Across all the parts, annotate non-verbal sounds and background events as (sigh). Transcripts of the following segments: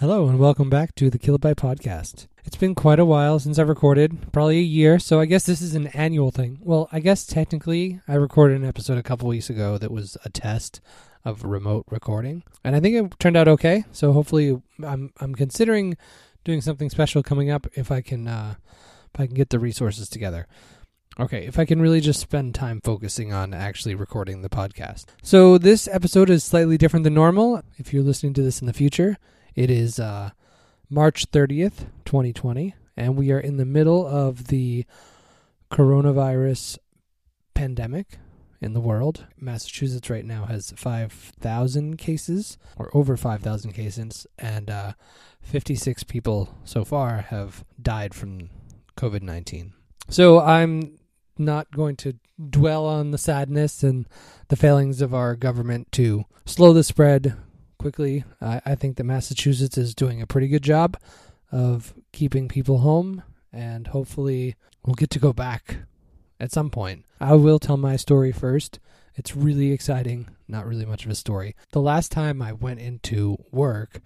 Hello, and welcome back to the Kilobyte Podcast. It's been quite a while since I've recorded, probably a year, so I guess this is an annual thing. Well, I guess technically I recorded an episode a couple weeks ago that was a test of remote recording, and I think it turned out okay. So hopefully, I'm I'm considering doing something special coming up if I can uh, if I can get the resources together. Okay, if I can really just spend time focusing on actually recording the podcast. So this episode is slightly different than normal. If you're listening to this in the future, it is uh, March 30th, 2020, and we are in the middle of the coronavirus pandemic in the world. Massachusetts right now has 5,000 cases, or over 5,000 cases, and uh, 56 people so far have died from COVID 19. So I'm not going to dwell on the sadness and the failings of our government to slow the spread quickly. I, I think that Massachusetts is doing a pretty good job of keeping people home, and hopefully we'll get to go back at some point. I will tell my story first. It's really exciting, not really much of a story. The last time I went into work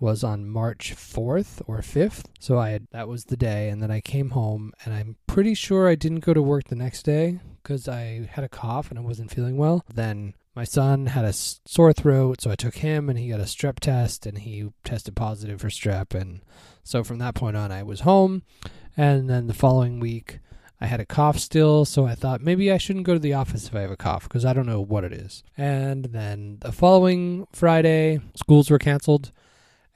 was on March 4th or 5th. So I had, that was the day and then I came home and I'm pretty sure I didn't go to work the next day cuz I had a cough and I wasn't feeling well. Then my son had a sore throat, so I took him and he got a strep test and he tested positive for strep and so from that point on I was home and then the following week I had a cough still, so I thought maybe I shouldn't go to the office if I have a cough because I don't know what it is. And then the following Friday, schools were canceled,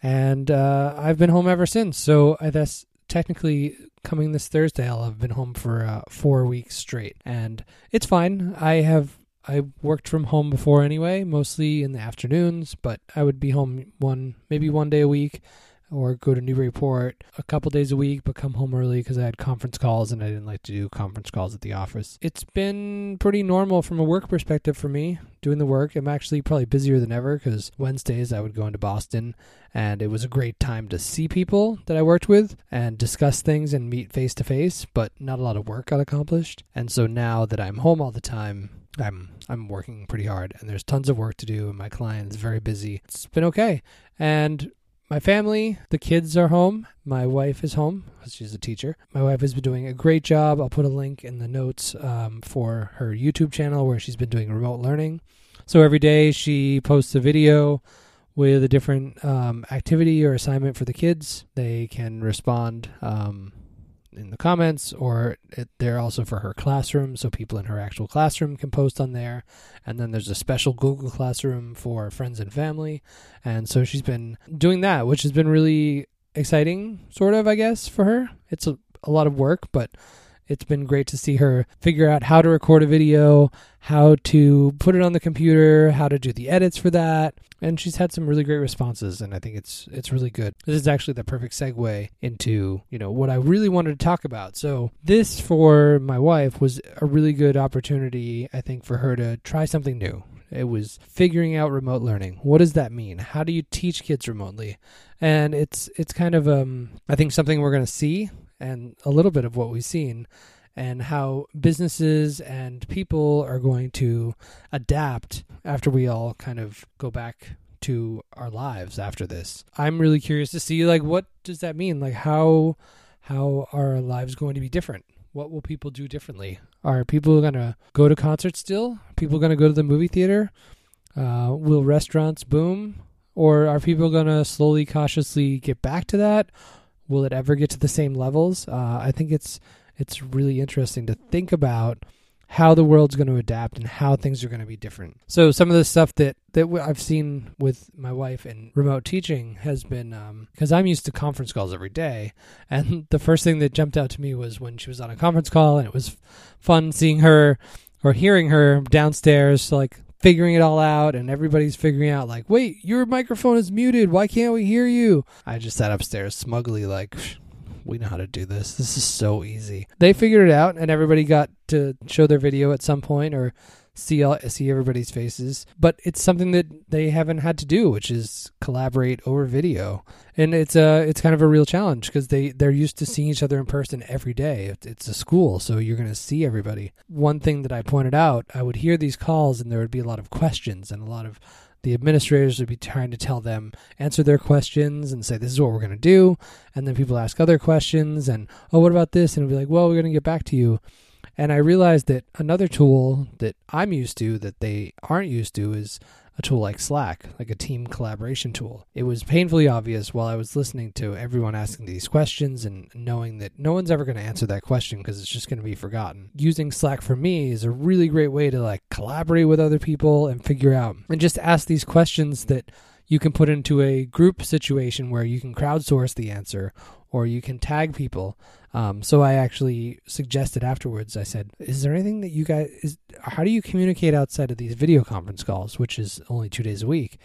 and uh, I've been home ever since. So I guess technically coming this Thursday, I'll have been home for uh, four weeks straight, and it's fine. I have I worked from home before anyway, mostly in the afternoons, but I would be home one maybe one day a week or go to Newburyport a couple days a week, but come home early because I had conference calls and I didn't like to do conference calls at the office. It's been pretty normal from a work perspective for me doing the work. I'm actually probably busier than ever because Wednesdays I would go into Boston and it was a great time to see people that I worked with and discuss things and meet face to face, but not a lot of work got accomplished. And so now that I'm home all the time, I'm I'm working pretty hard and there's tons of work to do and my client is very busy. It's been okay. And my family, the kids are home. My wife is home she's a teacher. My wife has been doing a great job. I'll put a link in the notes um, for her YouTube channel where she's been doing remote learning. So every day she posts a video with a different um, activity or assignment for the kids. They can respond um, in the comments, or it, they're also for her classroom, so people in her actual classroom can post on there. And then there's a special Google Classroom for friends and family. And so she's been doing that, which has been really exciting, sort of, I guess, for her. It's a, a lot of work, but it's been great to see her figure out how to record a video, how to put it on the computer, how to do the edits for that, and she's had some really great responses and I think it's it's really good. This is actually the perfect segue into, you know, what I really wanted to talk about. So, this for my wife was a really good opportunity I think for her to try something new. It was figuring out remote learning. What does that mean? How do you teach kids remotely? And it's it's kind of um I think something we're going to see and a little bit of what we've seen and how businesses and people are going to adapt after we all kind of go back to our lives after this. I'm really curious to see like what does that mean? Like how how are our lives going to be different? What will people do differently? Are people going to go to concerts still? Are people going to go to the movie theater? Uh, will restaurants boom? Or are people going to slowly, cautiously get back to that? Will it ever get to the same levels? Uh, I think it's it's really interesting to think about how the world's going to adapt and how things are going to be different. So some of the stuff that that I've seen with my wife in remote teaching has been because um, I'm used to conference calls every day, and (laughs) the first thing that jumped out to me was when she was on a conference call, and it was fun seeing her or hearing her downstairs, like figuring it all out and everybody's figuring out like wait your microphone is muted why can't we hear you i just sat upstairs smugly like we know how to do this. This is so easy. They figured it out, and everybody got to show their video at some point or see all, see everybody's faces. But it's something that they haven't had to do, which is collaborate over video, and it's a it's kind of a real challenge because they they're used to seeing each other in person every day. It's a school, so you're going to see everybody. One thing that I pointed out, I would hear these calls, and there would be a lot of questions and a lot of the administrators would be trying to tell them answer their questions and say this is what we're going to do and then people ask other questions and oh what about this and be like well we're going to get back to you and i realized that another tool that i'm used to that they aren't used to is a tool like Slack, like a team collaboration tool. It was painfully obvious while I was listening to everyone asking these questions and knowing that no one's ever going to answer that question because it's just going to be forgotten. Using Slack for me is a really great way to like collaborate with other people and figure out and just ask these questions that you can put into a group situation where you can crowdsource the answer or you can tag people. Um, so I actually suggested afterwards. I said, "Is there anything that you guys? Is, how do you communicate outside of these video conference calls, which is only two days a week?"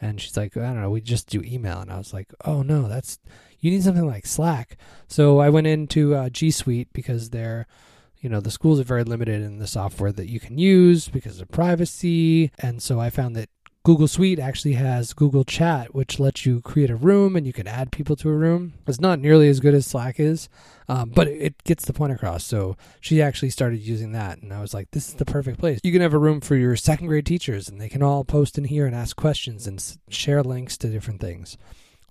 And she's like, "I don't know. We just do email." And I was like, "Oh no, that's you need something like Slack." So I went into uh, G Suite because they're you know the schools are very limited in the software that you can use because of privacy and so i found that Google Suite actually has Google Chat, which lets you create a room and you can add people to a room. It's not nearly as good as Slack is, um, but it gets the point across. So she actually started using that, and I was like, this is the perfect place. You can have a room for your second grade teachers, and they can all post in here and ask questions and share links to different things.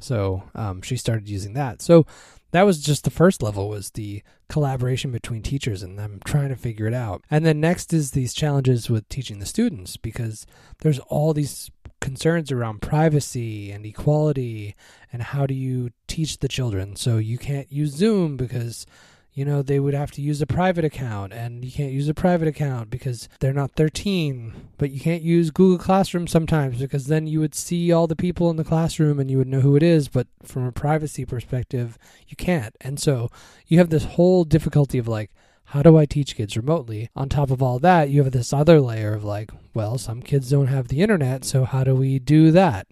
So um, she started using that. So that was just the first level was the collaboration between teachers and them trying to figure it out. And then next is these challenges with teaching the students because there's all these concerns around privacy and equality and how do you teach the children. So you can't use Zoom because you know, they would have to use a private account, and you can't use a private account because they're not 13. But you can't use Google Classroom sometimes because then you would see all the people in the classroom and you would know who it is. But from a privacy perspective, you can't. And so you have this whole difficulty of like, how do I teach kids remotely? On top of all that, you have this other layer of like, well, some kids don't have the internet, so how do we do that?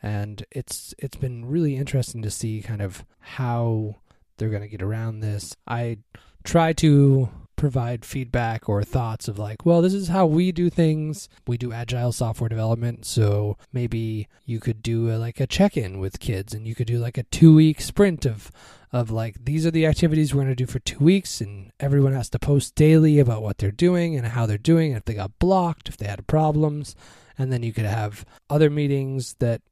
And it's it's been really interesting to see kind of how they're going to get around this. I try to provide feedback or thoughts of like, well, this is how we do things. We do agile software development, so maybe you could do a, like a check-in with kids and you could do like a 2-week sprint of of like these are the activities we're going to do for 2 weeks and everyone has to post daily about what they're doing and how they're doing, if they got blocked, if they had problems, and then you could have other meetings that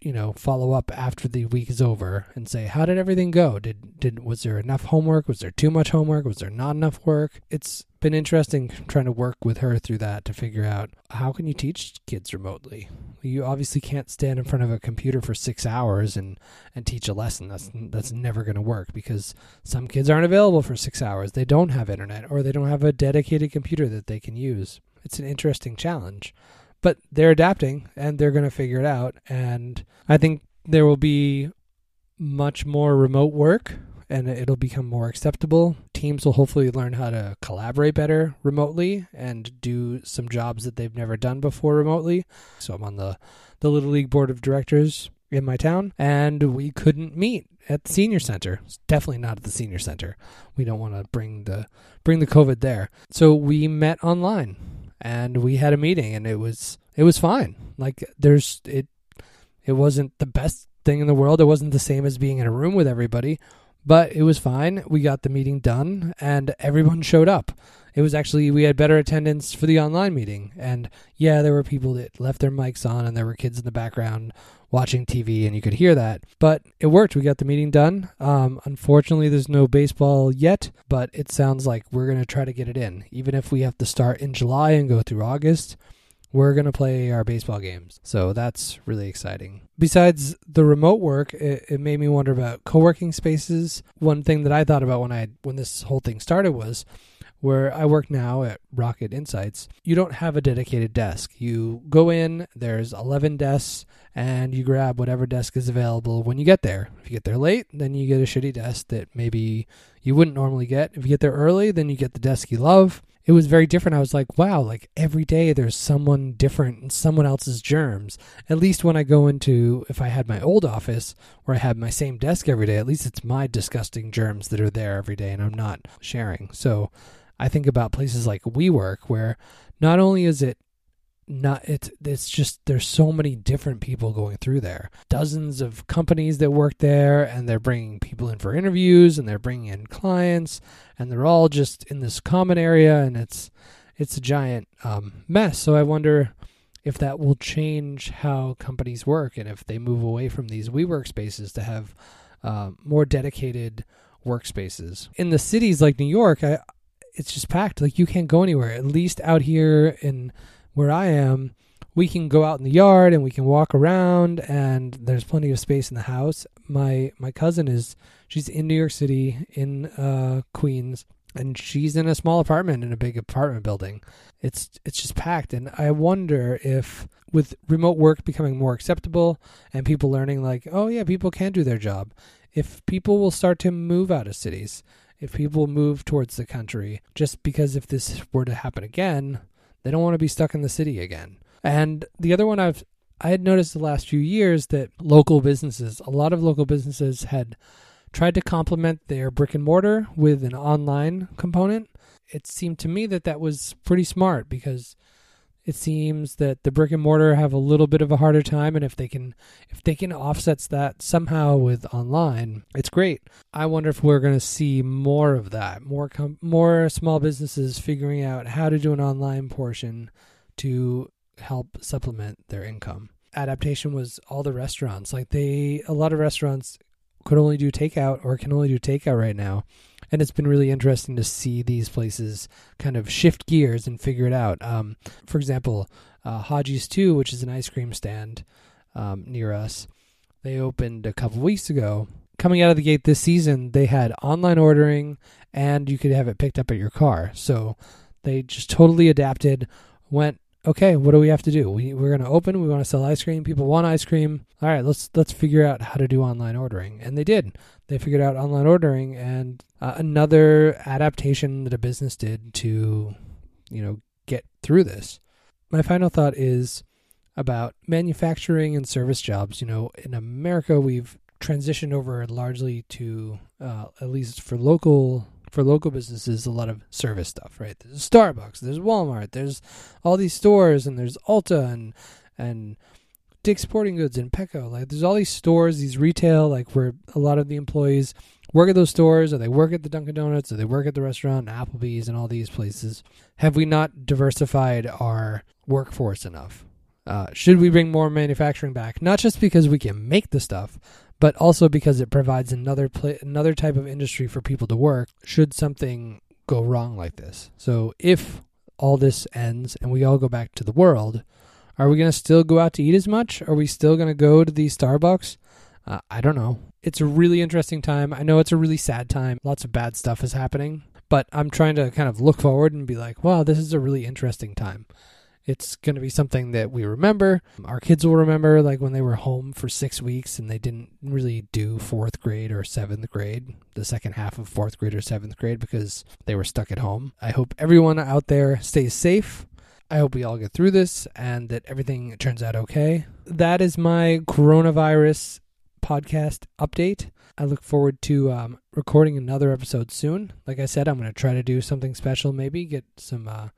you know follow up after the week is over and say how did everything go? Did did was there enough homework? Was there too much homework? Was there not enough work? It's been interesting trying to work with her through that to figure out how can you teach kids remotely? You obviously can't stand in front of a computer for 6 hours and and teach a lesson. That's that's never going to work because some kids aren't available for 6 hours. They don't have internet or they don't have a dedicated computer that they can use. It's an interesting challenge but they're adapting and they're going to figure it out. And I think there will be much more remote work and it'll become more acceptable. Teams will hopefully learn how to collaborate better remotely and do some jobs that they've never done before remotely. So I'm on the, the Little League board of directors in my town and we couldn't meet at the senior center. Definitely not at the senior center. We don't want to bring the bring the COVID there. So we met online and we had a meeting and it was it was fine. Like there's it it wasn't the best thing in the world. It wasn't the same as being in a room with everybody, but it was fine. We got the meeting done and everyone showed up. It was actually we had better attendance for the online meeting. And yeah, there were people that left their mics on and there were kids in the background watching TV and you could hear that. But it worked. We got the meeting done. Um, unfortunately, there's no baseball yet, but it sounds like we're going to try to get it in. Even if we have to start in July and go through August, we're going to play our baseball games. So that's really exciting. Besides the remote work, it, it made me wonder about co-working spaces. One thing that I thought about when I when this whole thing started was where I work now at Rocket Insights, you don't have a dedicated desk. You go in, there's 11 desks, and you grab whatever desk is available when you get there. If you get there late, then you get a shitty desk that maybe you wouldn't normally get. If you get there early, then you get the desk you love. It was very different. I was like, wow, like every day there's someone different and someone else's germs. At least when I go into, if I had my old office where I had my same desk every day, at least it's my disgusting germs that are there every day and I'm not sharing. So, I think about places like WeWork where not only is it not it's it's just there's so many different people going through there dozens of companies that work there and they're bringing people in for interviews and they're bringing in clients and they're all just in this common area and it's it's a giant um, mess so i wonder if that will change how companies work and if they move away from these WeWork spaces to have uh, more dedicated workspaces. In the cities like New York, I, it's just packed. Like you can't go anywhere. At least out here in where I am, we can go out in the yard and we can walk around and there's plenty of space in the house. My my cousin is she's in New York City in uh, Queens and she's in a small apartment in a big apartment building. It's it's just packed and I wonder if with remote work becoming more acceptable and people learning like, oh yeah, people can do their job. If people will start to move out of cities, if people move towards the country, just because if this were to happen again, they don't want to be stuck in the city again. And the other one I've I had noticed the last few years that local businesses, a lot of local businesses had tried to complement their brick and mortar with an online component. It seemed to me that that was pretty smart because it seems that the brick and mortar have a little bit of a harder time and if they can if they can offsets that somehow with online it's great. I wonder if we're going to see more of that more com- more small businesses figuring out how to do an online portion to help supplement their income. Adaptation was all the restaurants. Like they a lot of restaurants could only do takeout or can only do takeout right now and it's been really interesting to see these places kind of shift gears and figure it out. Um, for example, uh, Hodgie's 2, which is an ice cream stand um, near us, they opened a couple weeks ago. Coming out of the gate this season, they had online ordering and you could have it picked up at your car. So they just totally adapted, went okay, what do we have to do? We we're going to open. We want to sell ice cream. People want ice cream. All right, let's let's figure out how to do online ordering, and they did. They figured out online ordering, and uh, another adaptation that a business did to, you know, get through this. My final thought is about manufacturing and service jobs. You know, in America, we've transitioned over largely to, uh, at least for local for local businesses a lot of service stuff, right? There's Starbucks, there's Walmart, there's all these stores, and there's Ulta and and Dick's Sporting Goods and Petco. Like there's all these stores, these retail, like where a lot of the employees work at those stores, or they work at the Dunkin' Donuts, or they work at the restaurant, and Applebee's, and all these places. Have we not diversified our workforce enough? Uh, should we bring more manufacturing back? Not just because we can make the stuff, but also because it provides another another type of industry for people to work should something go wrong like this. So if all this ends and we all go back to the world, are we going to still go out to eat as much? Are we still going to go to these Starbucks? Uh, I don't know. It's a really interesting time. I know it's a really sad time. Lots of bad stuff is happening, but I'm trying to kind of look forward and be like, wow, this is a really interesting time. It's going to be something that we remember. Our kids will remember, like when they were home for six weeks and they didn't really do fourth grade or seventh grade, the second half of fourth grade or seventh grade, because they were stuck at home. I hope everyone out there stays safe. I hope we all get through this and that everything turns out okay. That is my coronavirus podcast update. I look forward to um, recording another episode soon. Like I said, I'm going to try to do something special, maybe get some uh,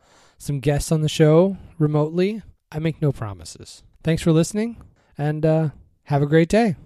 some guests on the show remotely. I make no promises. Thanks for listening and uh, have a great day.